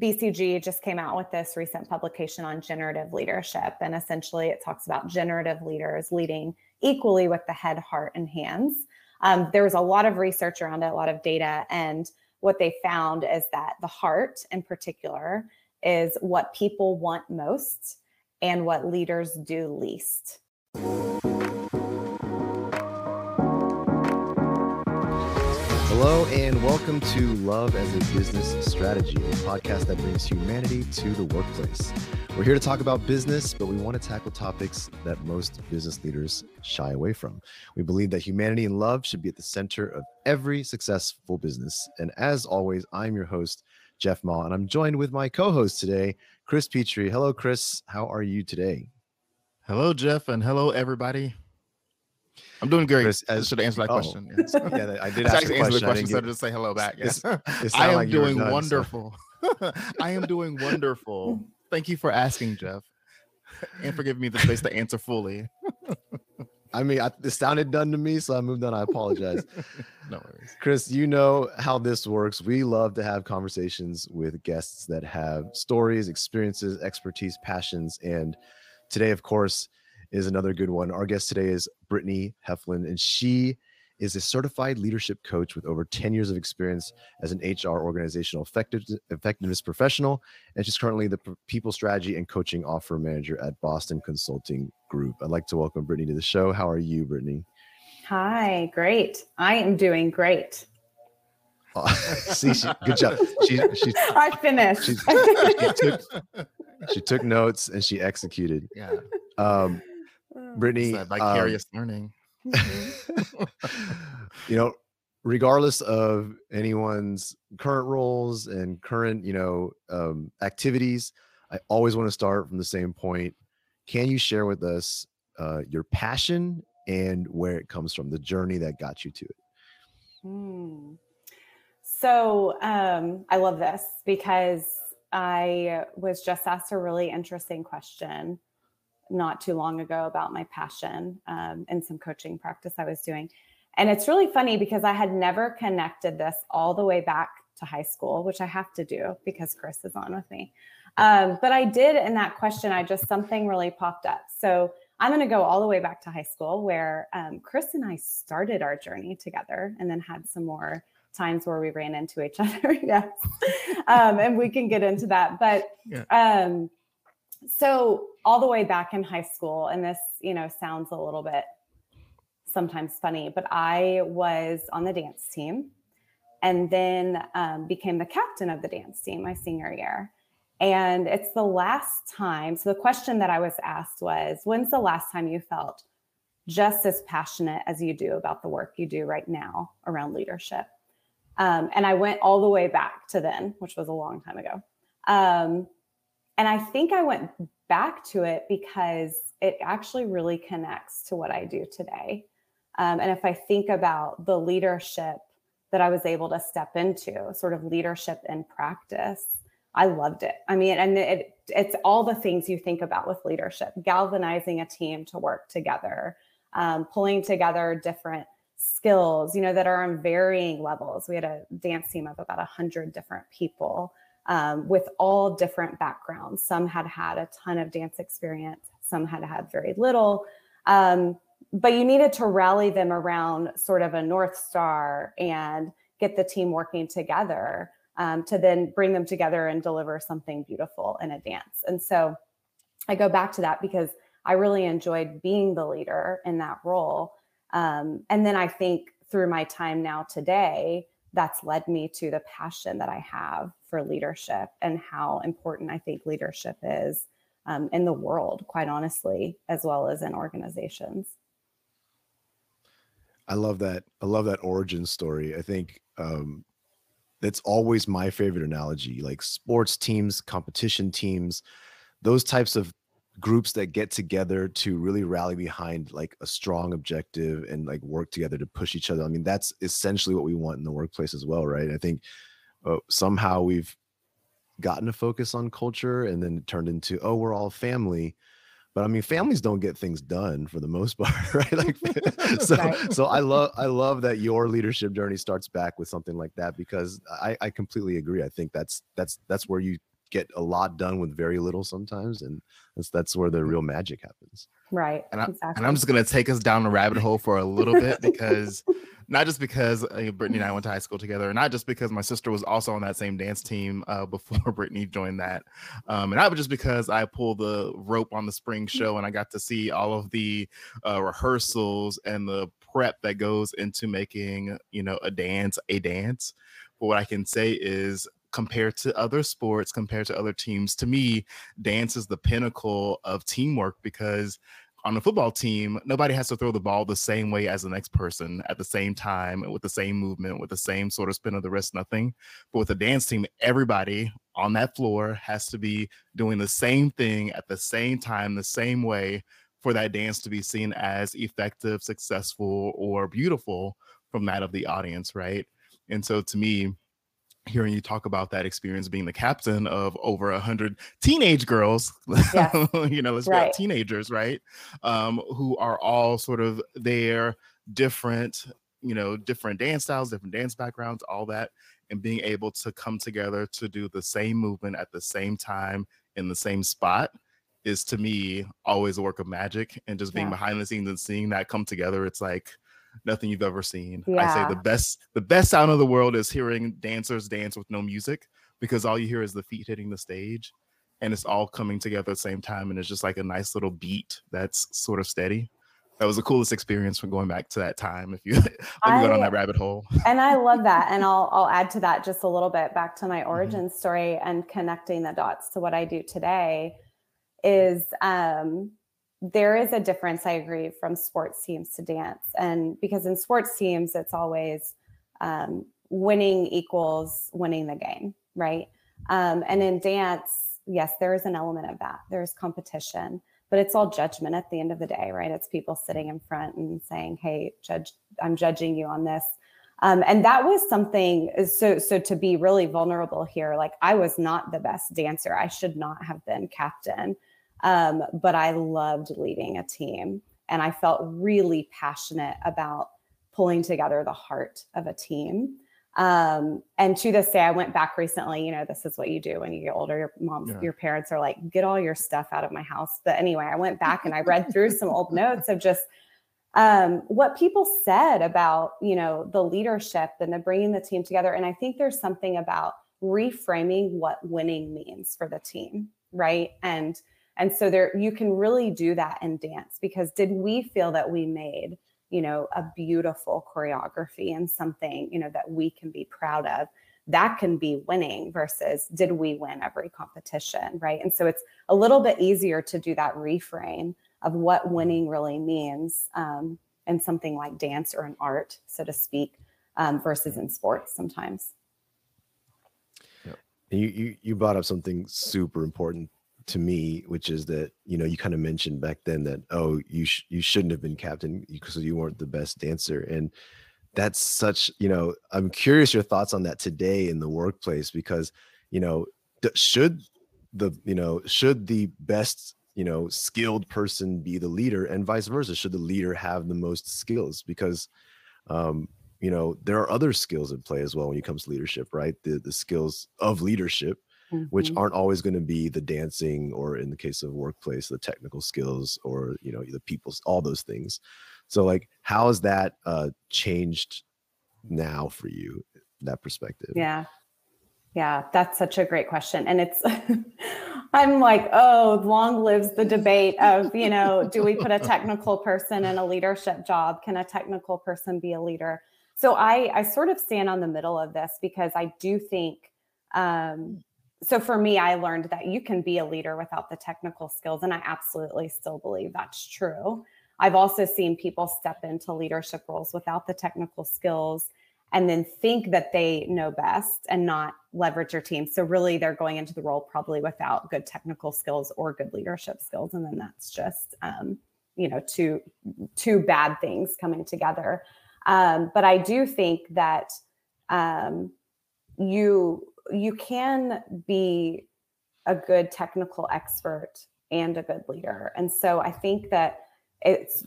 BCG just came out with this recent publication on generative leadership. And essentially, it talks about generative leaders leading equally with the head, heart, and hands. Um, there was a lot of research around it, a lot of data. And what they found is that the heart, in particular, is what people want most and what leaders do least. Welcome to Love as a Business Strategy, a podcast that brings humanity to the workplace. We're here to talk about business, but we want to tackle topics that most business leaders shy away from. We believe that humanity and love should be at the center of every successful business. And as always, I'm your host, Jeff Mall, and I'm joined with my co host today, Chris Petrie. Hello, Chris. How are you today? Hello, Jeff, and hello, everybody. I'm doing great. Chris, as, should answer that oh, question. Yes. yeah, I did ask a question. Answer the question so just say hello back. Yes, I am like doing done, wonderful. So. I am doing wonderful. Thank you for asking, Jeff, and for giving me the space to answer fully. I mean, I, it sounded done to me, so I moved on. I apologize. no worries. Chris, you know how this works. We love to have conversations with guests that have stories, experiences, expertise, passions. And today, of course, is another good one. Our guest today is Brittany Heflin, and she is a certified leadership coach with over 10 years of experience as an HR organizational effectiveness professional. And she's currently the people strategy and coaching offer manager at Boston Consulting Group. I'd like to welcome Brittany to the show. How are you, Brittany? Hi, great. I am doing great. Oh, see, she, good job. She, she, I finished. She, she, took, she took notes and she executed. Yeah. Um, Brittany, vicarious um, learning. Mm-hmm. you know, regardless of anyone's current roles and current, you know, um, activities, I always want to start from the same point. Can you share with us uh, your passion and where it comes from, the journey that got you to it? Hmm. So um, I love this because I was just asked a really interesting question not too long ago about my passion um, and some coaching practice I was doing. And it's really funny because I had never connected this all the way back to high school, which I have to do because Chris is on with me. Um, but I did in that question, I just something really popped up. So I'm going to go all the way back to high school where um, Chris and I started our journey together and then had some more times where we ran into each other. yes. Um, and we can get into that. But yeah. um, so all the way back in high school, and this, you know, sounds a little bit sometimes funny, but I was on the dance team and then um, became the captain of the dance team my senior year. And it's the last time. So the question that I was asked was, when's the last time you felt just as passionate as you do about the work you do right now around leadership? Um, and I went all the way back to then, which was a long time ago. Um, and I think I went back to it because it actually really connects to what I do today. Um, and if I think about the leadership that I was able to step into, sort of leadership in practice, I loved it. I mean, and it, it's all the things you think about with leadership galvanizing a team to work together, um, pulling together different skills, you know, that are on varying levels. We had a dance team of about 100 different people um, with all different backgrounds. Some had had a ton of dance experience, some had had very little. Um, but you needed to rally them around sort of a North Star and get the team working together um, to then bring them together and deliver something beautiful in a dance. And so I go back to that because I really enjoyed being the leader in that role. Um, and then I think through my time now today, that's led me to the passion that I have for leadership and how important I think leadership is um, in the world, quite honestly, as well as in organizations. I love that. I love that origin story. I think um, that's always my favorite analogy like sports teams, competition teams, those types of groups that get together to really rally behind like a strong objective and like work together to push each other. I mean, that's essentially what we want in the workplace as well, right? I think uh, somehow we've gotten a focus on culture and then it turned into, oh, we're all family. but I mean, families don't get things done for the most part, right? Like, so, right. so I love, I love that your leadership journey starts back with something like that because I, I completely agree. I think that's that's that's where you get a lot done with very little sometimes, and that's that's where the real magic happens. Right. And, I, exactly. and I'm just gonna take us down the rabbit hole for a little bit because not just because uh, Brittany and I went to high school together, not just because my sister was also on that same dance team uh, before Brittany joined that, um, and not just because I pulled the rope on the spring show and I got to see all of the uh, rehearsals and the prep that goes into making you know a dance a dance. But what I can say is compared to other sports, compared to other teams, to me, dance is the pinnacle of teamwork because on a football team, nobody has to throw the ball the same way as the next person at the same time with the same movement, with the same sort of spin of the wrist, nothing. But with a dance team, everybody on that floor has to be doing the same thing at the same time, the same way for that dance to be seen as effective, successful, or beautiful from that of the audience, right? And so to me, hearing you talk about that experience being the captain of over a hundred teenage girls, yeah. you know, let's right. teenagers, right? Um, who are all sort of there, different, you know, different dance styles, different dance backgrounds, all that, and being able to come together to do the same movement at the same time in the same spot is to me always a work of magic. And just being yeah. behind the scenes and seeing that come together, it's like nothing you've ever seen. Yeah. I say the best the best sound of the world is hearing dancers dance with no music because all you hear is the feet hitting the stage and it's all coming together at the same time and it's just like a nice little beat that's sort of steady. That was the coolest experience from going back to that time if you if me go down that rabbit hole. and I love that. And I'll I'll add to that just a little bit back to my mm-hmm. origin mm-hmm. story and connecting the dots to what I do today is um there is a difference, I agree, from sports teams to dance. And because in sports teams, it's always um, winning equals winning the game, right? Um, and in dance, yes, there is an element of that. There's competition, but it's all judgment at the end of the day, right? It's people sitting in front and saying, "Hey, judge, I'm judging you on this." Um, and that was something. So, so to be really vulnerable here, like I was not the best dancer. I should not have been captain. Um, but I loved leading a team and I felt really passionate about pulling together the heart of a team. Um, and to this day, I went back recently. You know, this is what you do when you get older. Your mom, yeah. your parents are like, get all your stuff out of my house. But anyway, I went back and I read through some old notes of just um, what people said about, you know, the leadership and the bringing the team together. And I think there's something about reframing what winning means for the team, right? And and so there you can really do that in dance because did we feel that we made, you know, a beautiful choreography and something, you know, that we can be proud of? That can be winning versus did we win every competition, right? And so it's a little bit easier to do that reframe of what winning really means um, in something like dance or an art, so to speak, um, versus in sports sometimes. You, you you brought up something super important to me, which is that you know you kind of mentioned back then that oh you sh- you shouldn't have been captain because you weren't the best dancer, and that's such you know I'm curious your thoughts on that today in the workplace because you know th- should the you know should the best you know skilled person be the leader and vice versa? Should the leader have the most skills? Because um you know there are other skills at play as well when it comes to leadership right? The the skills of leadership mm-hmm. which aren't always going to be the dancing or in the case of workplace the technical skills or you know the people's all those things. So like how has that uh changed now for you that perspective? Yeah. Yeah that's such a great question and it's i'm like oh long lives the debate of you know do we put a technical person in a leadership job? Can a technical person be a leader? So i i sort of stand on the middle of this because i do think um, so for me, I learned that you can be a leader without the technical skills. And I absolutely still believe that's true. I've also seen people step into leadership roles without the technical skills and then think that they know best and not leverage your team. So really they're going into the role probably without good technical skills or good leadership skills. And then that's just um, you know, two two bad things coming together. Um, but I do think that um, you you can be a good technical expert and a good leader. And so I think that it's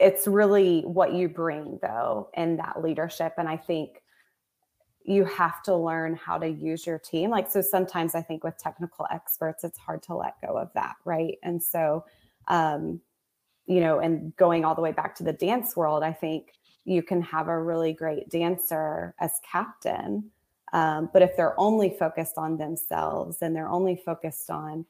it's really what you bring though in that leadership and I think you have to learn how to use your team. Like so sometimes I think with technical experts it's hard to let go of that, right? And so um you know, and going all the way back to the dance world, I think you can have a really great dancer as captain. Um, but if they're only focused on themselves and they're only focused on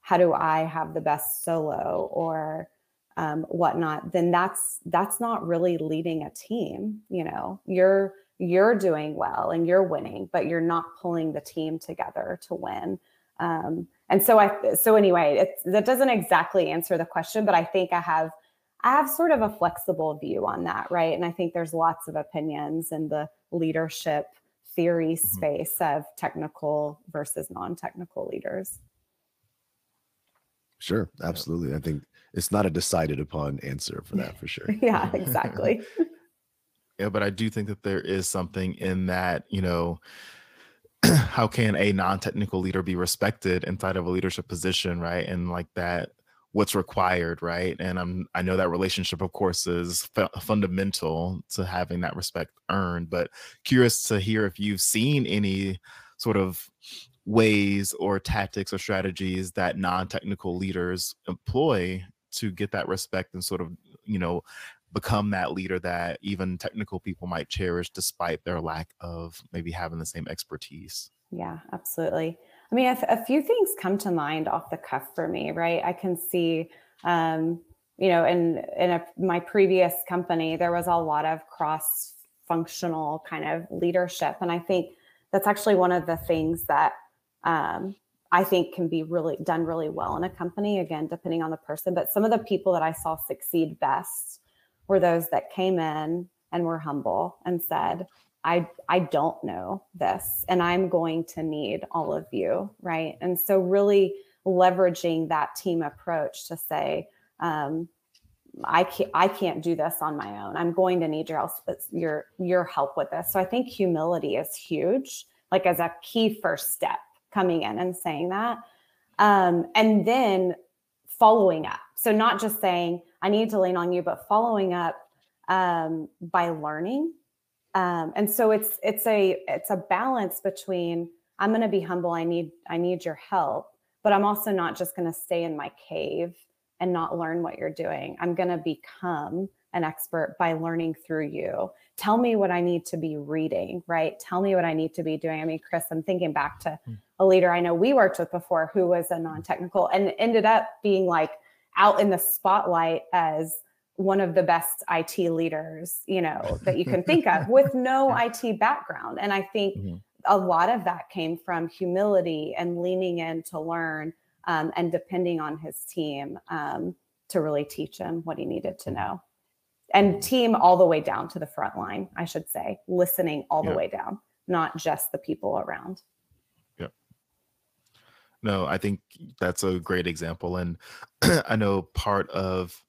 how do I have the best solo or um, whatnot, then that's that's not really leading a team. You know, you're you're doing well and you're winning, but you're not pulling the team together to win. Um, and so I so anyway, that doesn't exactly answer the question, but I think I have I have sort of a flexible view on that, right? And I think there's lots of opinions in the leadership theory mm-hmm. space of technical versus non-technical leaders. Sure, absolutely. I think it's not a decided upon answer for that for sure. yeah, exactly. yeah, but I do think that there is something in that, you know, how can a non-technical leader be respected inside of a leadership position, right? And like that what's required, right? And I'm I know that relationship, of course, is f- fundamental to having that respect earned. But curious to hear if you've seen any sort of ways or tactics or strategies that non-technical leaders employ to get that respect and sort of you know become that leader that even technical people might cherish despite their lack of maybe having the same expertise yeah absolutely I mean, a, few things come to mind off the cuff for me, right? I can see, um, you know, in in a, my previous company, there was a lot of cross functional kind of leadership, and I think that's actually one of the things that um, I think can be really done really well in a company. Again, depending on the person, but some of the people that I saw succeed best were those that came in and were humble and said, I I don't know this and I'm going to need all of you, right? And so really leveraging that team approach to say, um, I can't I can't do this on my own. I'm going to need your else your your help with this. So I think humility is huge, like as a key first step coming in and saying that. Um, and then following up. So not just saying I need to lean on you, but following up um, by learning um, and so it's it's a it's a balance between i'm going to be humble i need i need your help but i'm also not just going to stay in my cave and not learn what you're doing. I'm going to become an expert by learning through you. Tell me what i need to be reading right? Tell me what i need to be doing. I mean chris i'm thinking back to hmm. a leader i know we worked with before who was a non-technical and ended up being like out in the spotlight as one of the best IT leaders, you know, that you can think of with no IT background. And I think mm-hmm. a lot of that came from humility and leaning in to learn um, and depending on his team um, to really teach him what he needed to know. And mm-hmm. team all the way down to the front line, I should say, listening all the way down, not just the people around. Yeah. No, I think that's a great example. And I know part of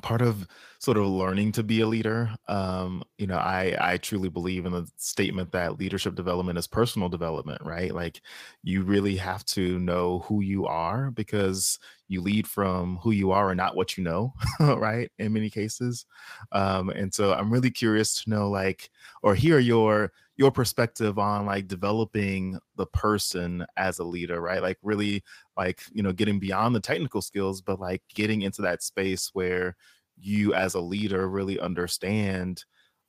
part of sort of learning to be a leader. Um you know i i truly believe in the statement that leadership development is personal development right? Like you really have to know who you are because you lead from who you are and not what you know right in many cases. Um and so i'm really curious to know like or hear your your perspective on like developing the person as a leader right? Like really like you know getting beyond the technical skills but like getting into that space where you as a leader really understand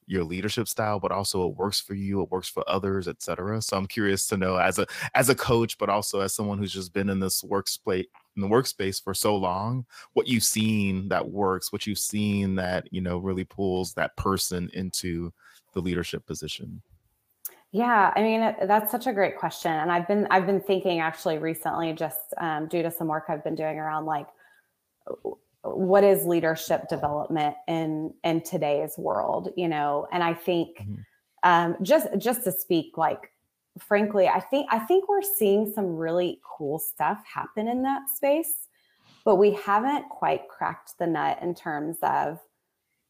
your leadership style but also it works for you it works for others etc so i'm curious to know as a as a coach but also as someone who's just been in this workspace in the workspace for so long what you've seen that works what you've seen that you know really pulls that person into the leadership position yeah, I mean that's such a great question, and I've been I've been thinking actually recently, just um, due to some work I've been doing around like what is leadership development in in today's world, you know, and I think mm-hmm. um, just just to speak like frankly, I think I think we're seeing some really cool stuff happen in that space, but we haven't quite cracked the nut in terms of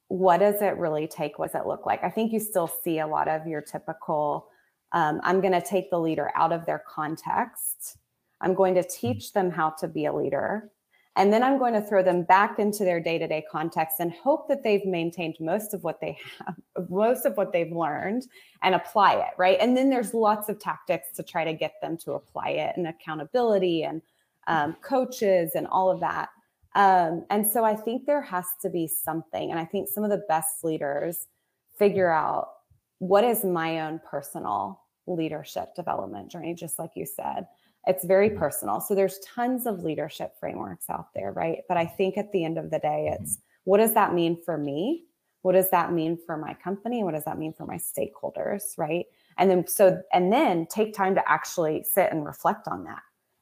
what does it really take? What does it look like? I think you still see a lot of your typical um, I'm going to take the leader out of their context. I'm going to teach them how to be a leader. And then I'm going to throw them back into their day to day context and hope that they've maintained most of what they have, most of what they've learned and apply it. Right. And then there's lots of tactics to try to get them to apply it and accountability and um, coaches and all of that. Um, and so I think there has to be something. And I think some of the best leaders figure out what is my own personal leadership development journey, just like you said. It's very mm-hmm. personal. So there's tons of leadership frameworks out there, right? But I think at the end of the day, mm-hmm. it's what does that mean for me? What does that mean for my company? What does that mean for my stakeholders, right? And then so and then take time to actually sit and reflect on that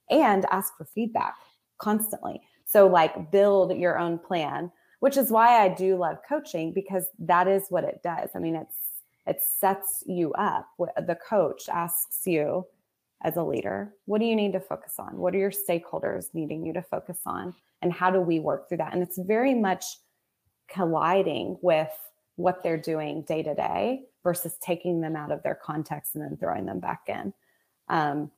and ask for feedback constantly. So like build your own plan, which is why I do love coaching because that is what it does. I mean, it's it sets you up. The coach asks you, as a leader? What do you need to focus on? What are your stakeholders needing you to focus on? And how do we work through that? And it's very much colliding with what they're doing day to day versus taking them out of their context and then throwing them back in. Um,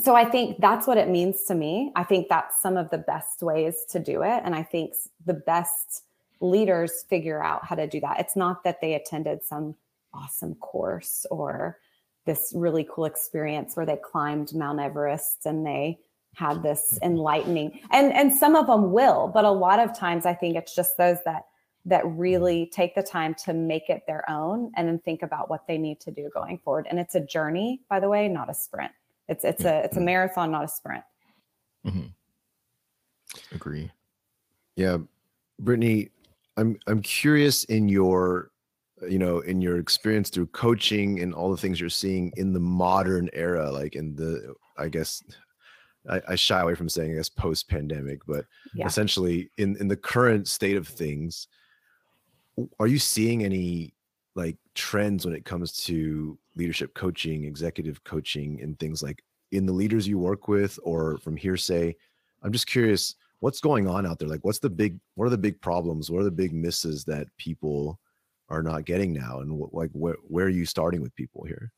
so I think that's what it means to me. I think that's some of the best ways to do it. And I think the best leaders figure out how to do that. It's not that they attended some awesome course or this really cool experience where they climbed Mount Everest and they had this mm-hmm. enlightening and and some of them will but a lot of times i think it's just those that that really take the time to make it their own and then think about what they need to do going forward. And it's a journey by the way not a sprint. It's it's a it's a marathon not a sprint. Mm-hmm. agree. Yeah. Brittany i'm i'm curious in your you know in your experience through coaching and all the things you're seeing in the modern era like in the i guess i, I shy away from saying i guess post pandemic but yeah. essentially in in the current state of things are you seeing any like trends when it comes to leadership coaching executive coaching and things like in the leaders you work with or from hearsay? I'm just curious what's going on out there? Like what's the big what are the big problems? What are the big misses that people are not getting now and what, like where, where are you starting with people here?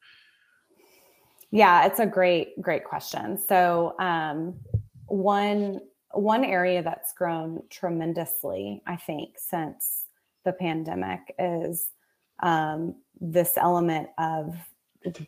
Yeah it's a great great question. So um, one one area that's grown tremendously i think since the pandemic is um, this element of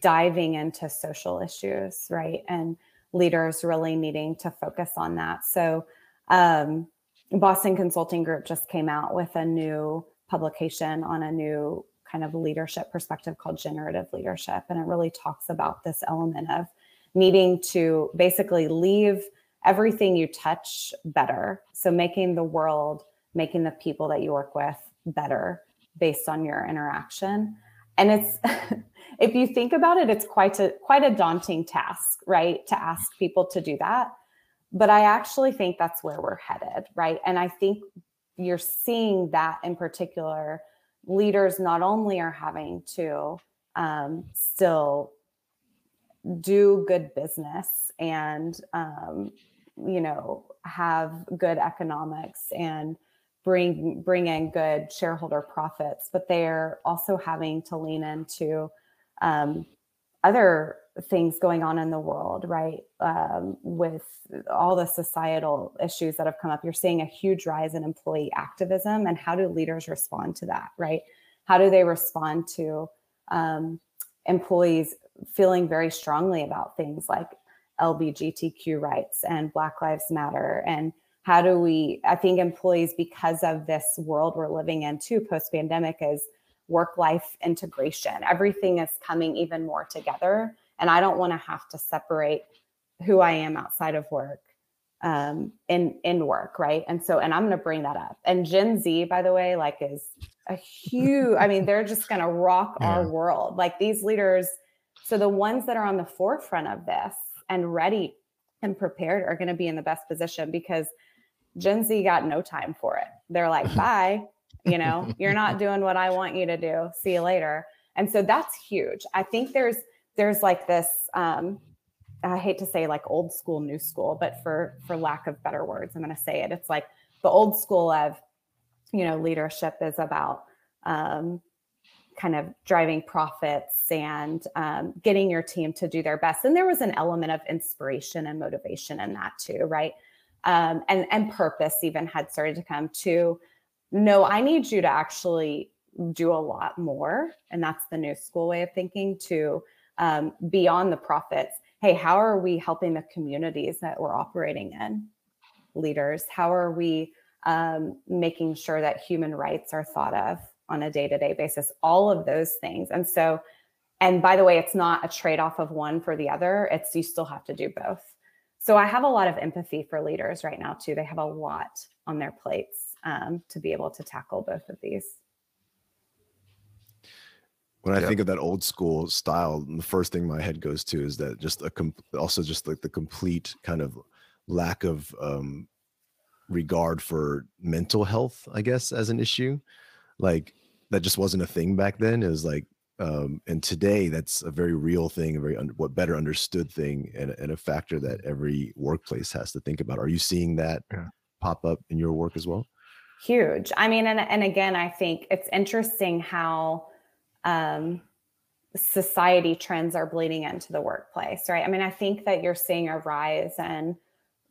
diving into social issues right and leaders really needing to focus on that. So um, boston consulting group just came out with a new publication on a new kind of leadership perspective called generative leadership. And it really talks about this element of needing to basically leave everything you touch better. So making the world, making the people that you work with better based on your interaction. And it's if you think about it, it's quite a quite a daunting task, right? To ask people to do that. But I actually think that's where we're headed, right? And I think you're seeing that in particular leaders not only are having to um, still do good business and um, you know have good economics and bring bring in good shareholder profits but they're also having to lean into um, other things going on in the world, right? Um, with all the societal issues that have come up, you're seeing a huge rise in employee activism. And how do leaders respond to that, right? How do they respond to um, employees feeling very strongly about things like LGBTQ rights and Black Lives Matter? And how do we, I think employees, because of this world we're living in too, post pandemic, is work life integration. Everything is coming even more together and i don't want to have to separate who i am outside of work um in in work right? And so and i'm going to bring that up. And gen z by the way like is a huge i mean they're just going to rock yeah. our world. Like these leaders so the ones that are on the forefront of this and ready and prepared are going to be in the best position because gen z got no time for it. They're like bye you know? You're not doing what i want you to do. See you later. And so that's huge. I think there's there's like this um, I hate to say like old school, new school, but for for lack of better words, I'm going to say it. It's like the old school of, you know, leadership is about um, kind of driving profits and um, getting your team to do their best. And there was an element of inspiration and motivation in that too, right? Um, and and purpose even had started to come to. No, I need you to actually do a lot more, and that's the new school way of thinking. To um, beyond the profits, hey, how are we helping the communities that we're operating in? Leaders, how are we um, making sure that human rights are thought of on a day to day basis, all of those things. And so, and by the way, it's not a trade off of one for the other, it's you still have to do both. So I have a lot of empathy for leaders right now, too. They have a lot on their plates um, to be able to tackle both of these. When I yep. think of that old school style, the first thing my head goes to is that just a com- also just like the complete kind of lack of um, regard for mental health, I guess, as an issue. Like that just wasn't a thing back then. It was like, um, and today that's a very real thing, a very un- what better understood thing, and, and, a factor that every workplace has to think about. Are you seeing that yeah. pop up in your work as well? Huge. I mean, and and again, I think it's interesting how um, society trends are bleeding into the workplace, right? I mean, I think that you're seeing a rise in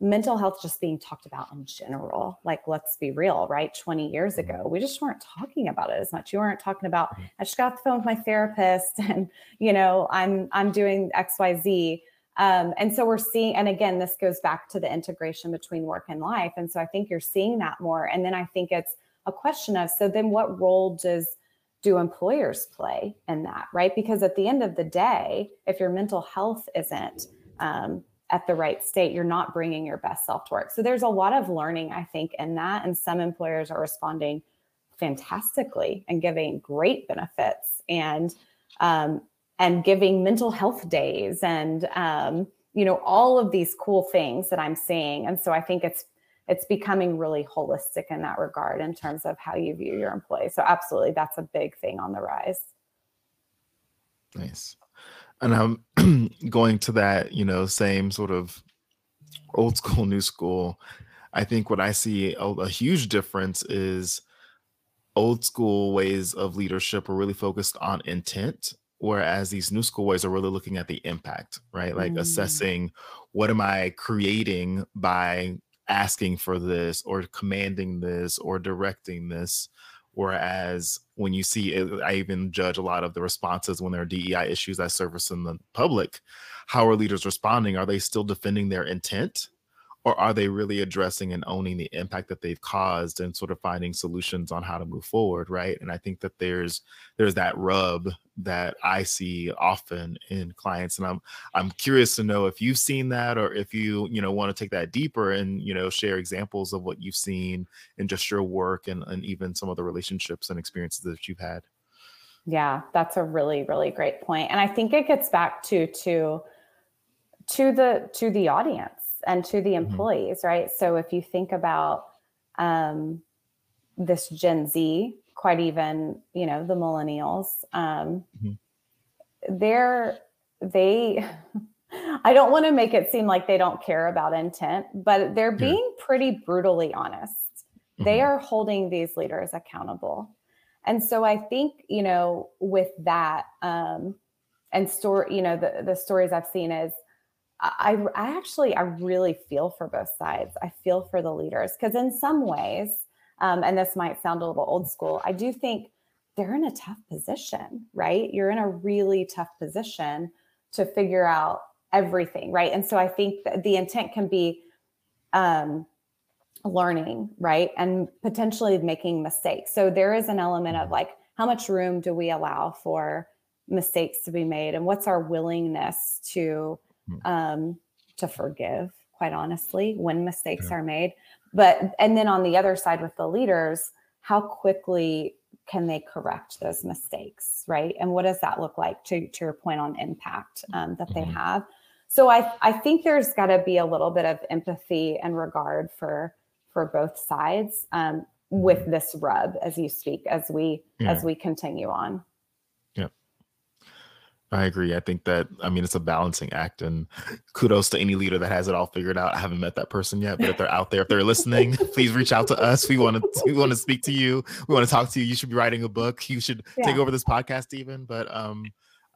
mental health just being talked about in general. Like, let's be real, right? 20 years mm-hmm. ago, we just weren't talking about it as much. You weren't talking about, mm-hmm. I just got the phone with my therapist and, you know, I'm, I'm doing X, Y, Z. Um, and so we're seeing, and again, this goes back to the integration between work and life. And so I think you're seeing that more. And then I think it's a question of, so then what role does, do employers play in that, right? Because at the end of the day, if your mental health isn't um, at the right state, you're not bringing your best self to work. So there's a lot of learning, I think, in that. And some employers are responding fantastically and giving great benefits and um, and giving mental health days and um, you know all of these cool things that I'm seeing. And so I think it's it's becoming really holistic in that regard in terms of how you view your employees. So absolutely, that's a big thing on the rise. Nice and I'm going to that, you know, same sort of old school, new school. I think what I see a, a huge difference is old school ways of leadership are really focused on intent whereas these new school ways are really looking at the impact right like mm. assessing what am i creating by asking for this or commanding this or directing this Whereas when you see, it, I even judge a lot of the responses when there are DEI issues I service in the public. How are leaders responding? Are they still defending their intent? Or are they really addressing and owning the impact that they've caused and sort of finding solutions on how to move forward right? And i think that there's there's that rub that i see often in clients and i'm i'm curious to know if you've seen that or if you you know want to take that deeper and you know share examples of what you've seen in just your work and, and even some of the relationships and experiences that you've had. Yeah that's a really really great point and i think it gets back to to to the to the audience and to the mm-hmm. employees, mm-hmm. right? So if you think about um, this Gen Z, quite even, you know, the millennials, um, mm-hmm. they're, they, I don't want to make it seem like they don't care about intent, but they're being yeah. pretty brutally honest. Mm-hmm. They are holding these leaders accountable. And so I think, you know, with that, um, and story, you know, the, the stories I've seen is I, I actually I really feel for both sides. I feel for the leaders because in some ways, um, and this might sound a little old school, I do think they're in a tough position, right? You're in a really tough position to figure out everything, right? And so I think that the intent can be um, learning, right, and potentially making mistakes. So there is an element of like, how much room do we allow for mistakes to be made, and what's our willingness to. Um, to forgive, quite honestly, when mistakes yeah. are made. But, and then on the other side with the leaders, how quickly can they correct those mistakes, right? And what does that look like to, to your point on impact um, that mm-hmm. they have? So I, I think there's got to be a little bit of empathy and regard for for both sides um, with mm-hmm. this rub as you speak as we yeah. as we continue on I agree. I think that I mean it's a balancing act, and kudos to any leader that has it all figured out. I haven't met that person yet, but if they're out there, if they're listening, please reach out to us. We want to we want to speak to you. We want to talk to you. You should be writing a book. You should yeah. take over this podcast even. But um,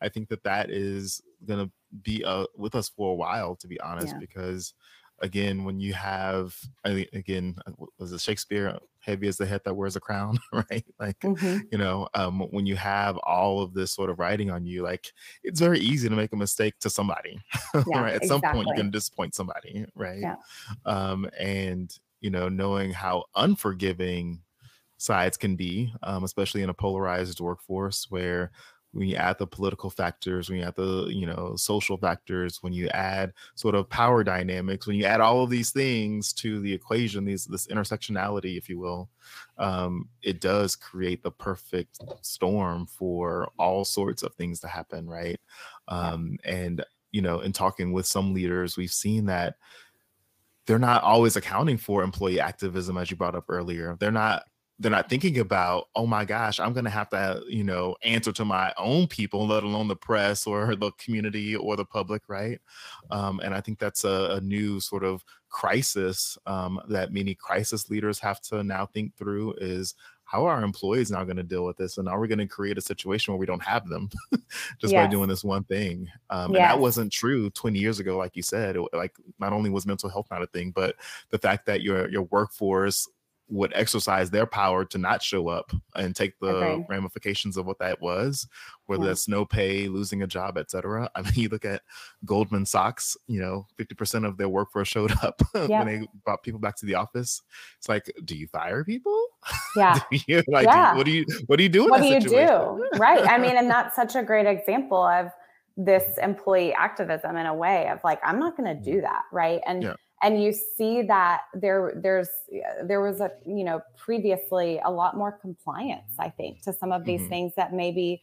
I think that that is gonna be uh, with us for a while, to be honest, yeah. because again, when you have again, uh, was it Shakespeare? Heavy as the head that wears a crown, right? Like, mm-hmm. you know, um, when you have all of this sort of writing on you, like it's very easy to make a mistake to somebody, yeah, right? At exactly. some point, you're going to disappoint somebody, right? Yeah. Um, and you know, knowing how unforgiving sides can be, um, especially in a polarized workforce where when you add the political factors, when you add the you know social factors, when you add sort of power dynamics, when you add all of these things to the equation, these this intersectionality, if you will, um, it does create the perfect storm for all sorts of things to happen, right? Um, and you know, in talking with some leaders, we've seen that they're not always accounting for employee activism, as you brought up earlier. They're not they're not thinking about, oh my gosh, I'm going to have to, you know, answer to my own people, let alone the press or the community or the public, right? Um, and I think that's a, a new sort of crisis um, that many crisis leaders have to now think through is how are our employees now going to deal with this and are we going to create a situation where we don't have them just yes. by doing this one thing um, yes. and that wasn't true 20 years ago like you said it, like not only was mental health not a thing but the fact that your your workforce would exercise their power to not show up and take the okay. ramifications of what that was, whether yeah. that's no pay, losing a job, etc. I mean, you look at Goldman Sachs, you know, 50% of their workforce showed up yeah. when they brought people back to the office. It's like, do you fire people? Yeah. you, like, yeah. what do you what do you do? what do you situation? do? right. I mean, and that's such a great example of this employee activism in a way of like, I'm not gonna do mm. that. Right. And yeah and you see that there there's there was a you know previously a lot more compliance i think to some of these mm-hmm. things that maybe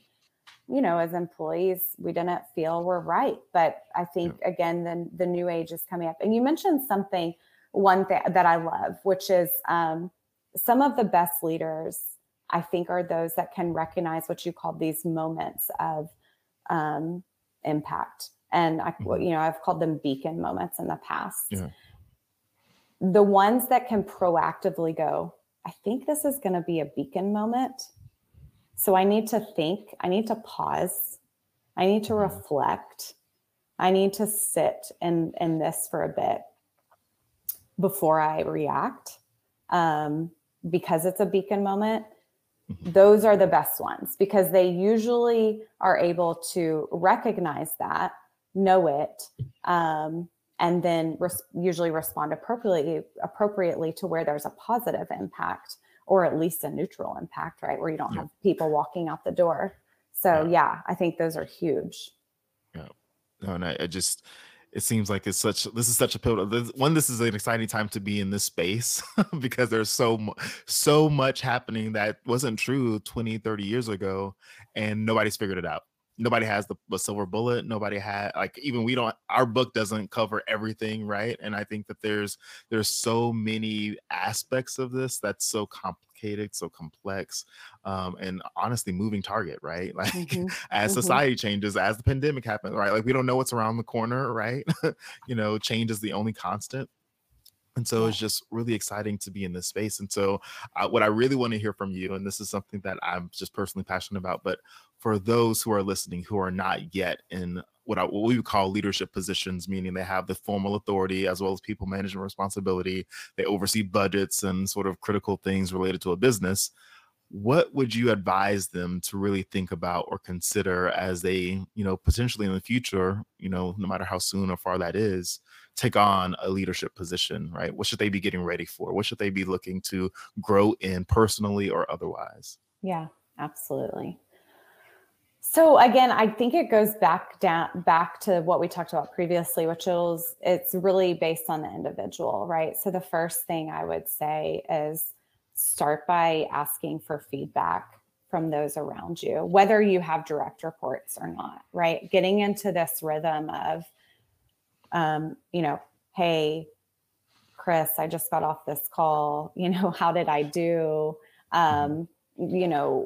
you know as employees we didn't feel were right but i think yeah. again the, the new age is coming up and you mentioned something one thing that i love which is um, some of the best leaders i think are those that can recognize what you call these moments of um, impact and I, mm-hmm. you know i've called them beacon moments in the past yeah the ones that can proactively go, I think this is going to be a beacon moment. So I need to think, I need to pause, I need to mm-hmm. reflect, I need to sit in, in this for a bit before I react. Um, because it's a beacon moment, mm-hmm. those are the best ones because they usually are able to recognize that, know it, um, and then res- usually respond appropriately appropriately to where there's a positive impact or at least a neutral impact right where you don't yeah. have people walking out the door so yeah. yeah. i think those are huge yeah no and I, I, just it seems like it's such this is such a pivotal this, one this is an exciting time to be in this space because there's so so much happening that wasn't true 20 30 years ago and nobody's figured it out nobody has the, the silver bullet nobody had like even we don't our book doesn't cover everything right and i think that there's there's so many aspects of this that's so complicated so complex um and honestly moving target right like mm-hmm. as mm-hmm. society changes as the pandemic happens right like we don't know what's around the corner right you know change is the only constant and so it's just really exciting to be in this space. And so, uh, what I really want to hear from you, and this is something that I'm just personally passionate about, but for those who are listening who are not yet in what, I, what we would call leadership positions, meaning they have the formal authority as well as people management responsibility, they oversee budgets and sort of critical things related to a business. What would you advise them to really think about or consider as they, you know, potentially in the future, you know, no matter how soon or far that is, take on a leadership position, right? What should they be getting ready for? What should they be looking to grow in personally or otherwise? Yeah, absolutely. So again, I think it goes back down back to what we talked about previously, which is it's really based on the individual, right? So the first thing I would say is start by asking for feedback from those around you, whether you have direct reports or not, right? Getting into this rhythm of um, you know, hey, Chris, I just got off this call. You know, how did I do? Um, you know,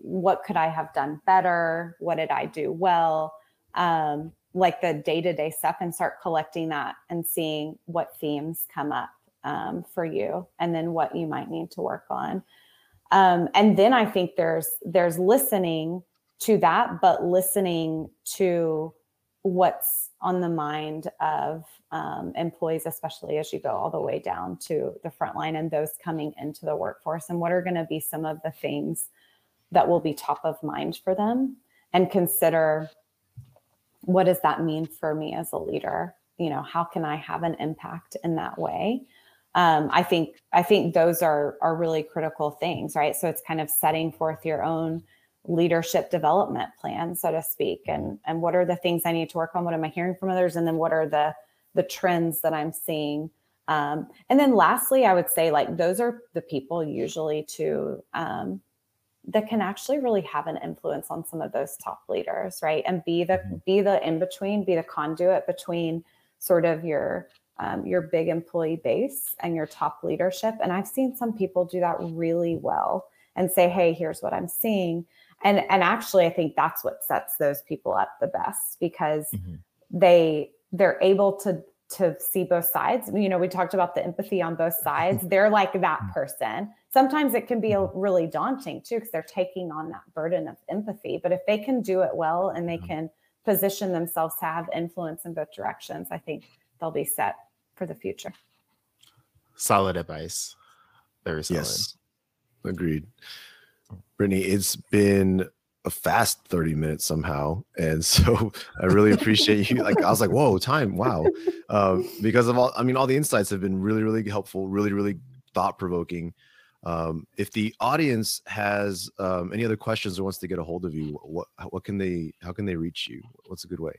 what could I have done better? What did I do well? Um, like the day to day stuff, and start collecting that and seeing what themes come up um, for you, and then what you might need to work on. Um, and then I think there's there's listening to that, but listening to what's on the mind of um, employees, especially as you go all the way down to the front line and those coming into the workforce, and what are going to be some of the things that will be top of mind for them, and consider what does that mean for me as a leader? You know, how can I have an impact in that way? Um, I think I think those are are really critical things, right? So it's kind of setting forth your own leadership development plan, so to speak, and and what are the things I need to work on? What am I hearing from others? And then what are the the trends that I'm seeing? Um, and then lastly, I would say like those are the people usually to um, that can actually really have an influence on some of those top leaders, right? And be the mm-hmm. be the in between, be the conduit between sort of your um, your big employee base and your top leadership. And I've seen some people do that really well and say, "Hey, here's what I'm seeing." And and actually i think that's what sets those people up the best because mm-hmm. they they're able to to see both sides. You know we talked about the empathy on both sides. They're like that mm-hmm. person. Sometimes it can be mm-hmm. really daunting too because they're taking on that burden of empathy. But if they can do it well and they can position themselves to have influence in both directions i think they'll be set for the future. Solid advice. Very solid. Yes. Agreed Brittany, it's been a fast 30 minutes somehow. And so I really appreciate you. Like, I was like, whoa, time. Wow. Uh, because of all, I mean, all the insights have been really, really helpful, really, really thought provoking. Um, if the audience has um, any other questions or wants to get a hold of you, what, what can they, how can they reach you? What's a good way?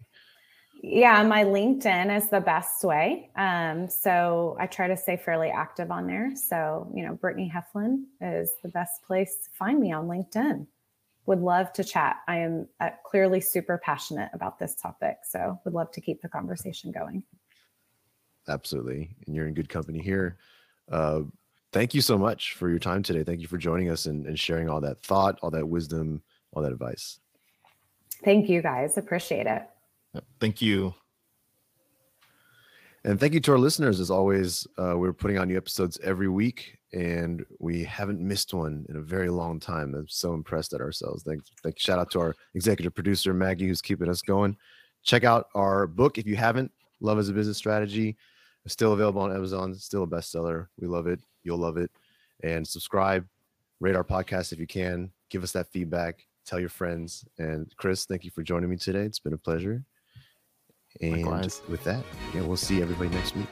Yeah, my LinkedIn is the best way. Um, so I try to stay fairly active on there. So, you know, Brittany Heflin is the best place to find me on LinkedIn. Would love to chat. I am uh, clearly super passionate about this topic. So, would love to keep the conversation going. Absolutely. And you're in good company here. Uh, thank you so much for your time today. Thank you for joining us and, and sharing all that thought, all that wisdom, all that advice. Thank you guys. Appreciate it. Thank you. And thank you to our listeners. As always, uh, we're putting out new episodes every week, and we haven't missed one in a very long time. I'm so impressed at ourselves. Thank, thank shout out to our executive producer Maggie, who's keeping us going. Check out our book if you haven't. Love as a business strategy. It's still available on Amazon. Still a bestseller. We love it. You'll love it. And subscribe, rate our podcast if you can. Give us that feedback. Tell your friends. And Chris, thank you for joining me today. It's been a pleasure. And Likewise. with that, yeah, we'll see everybody next week.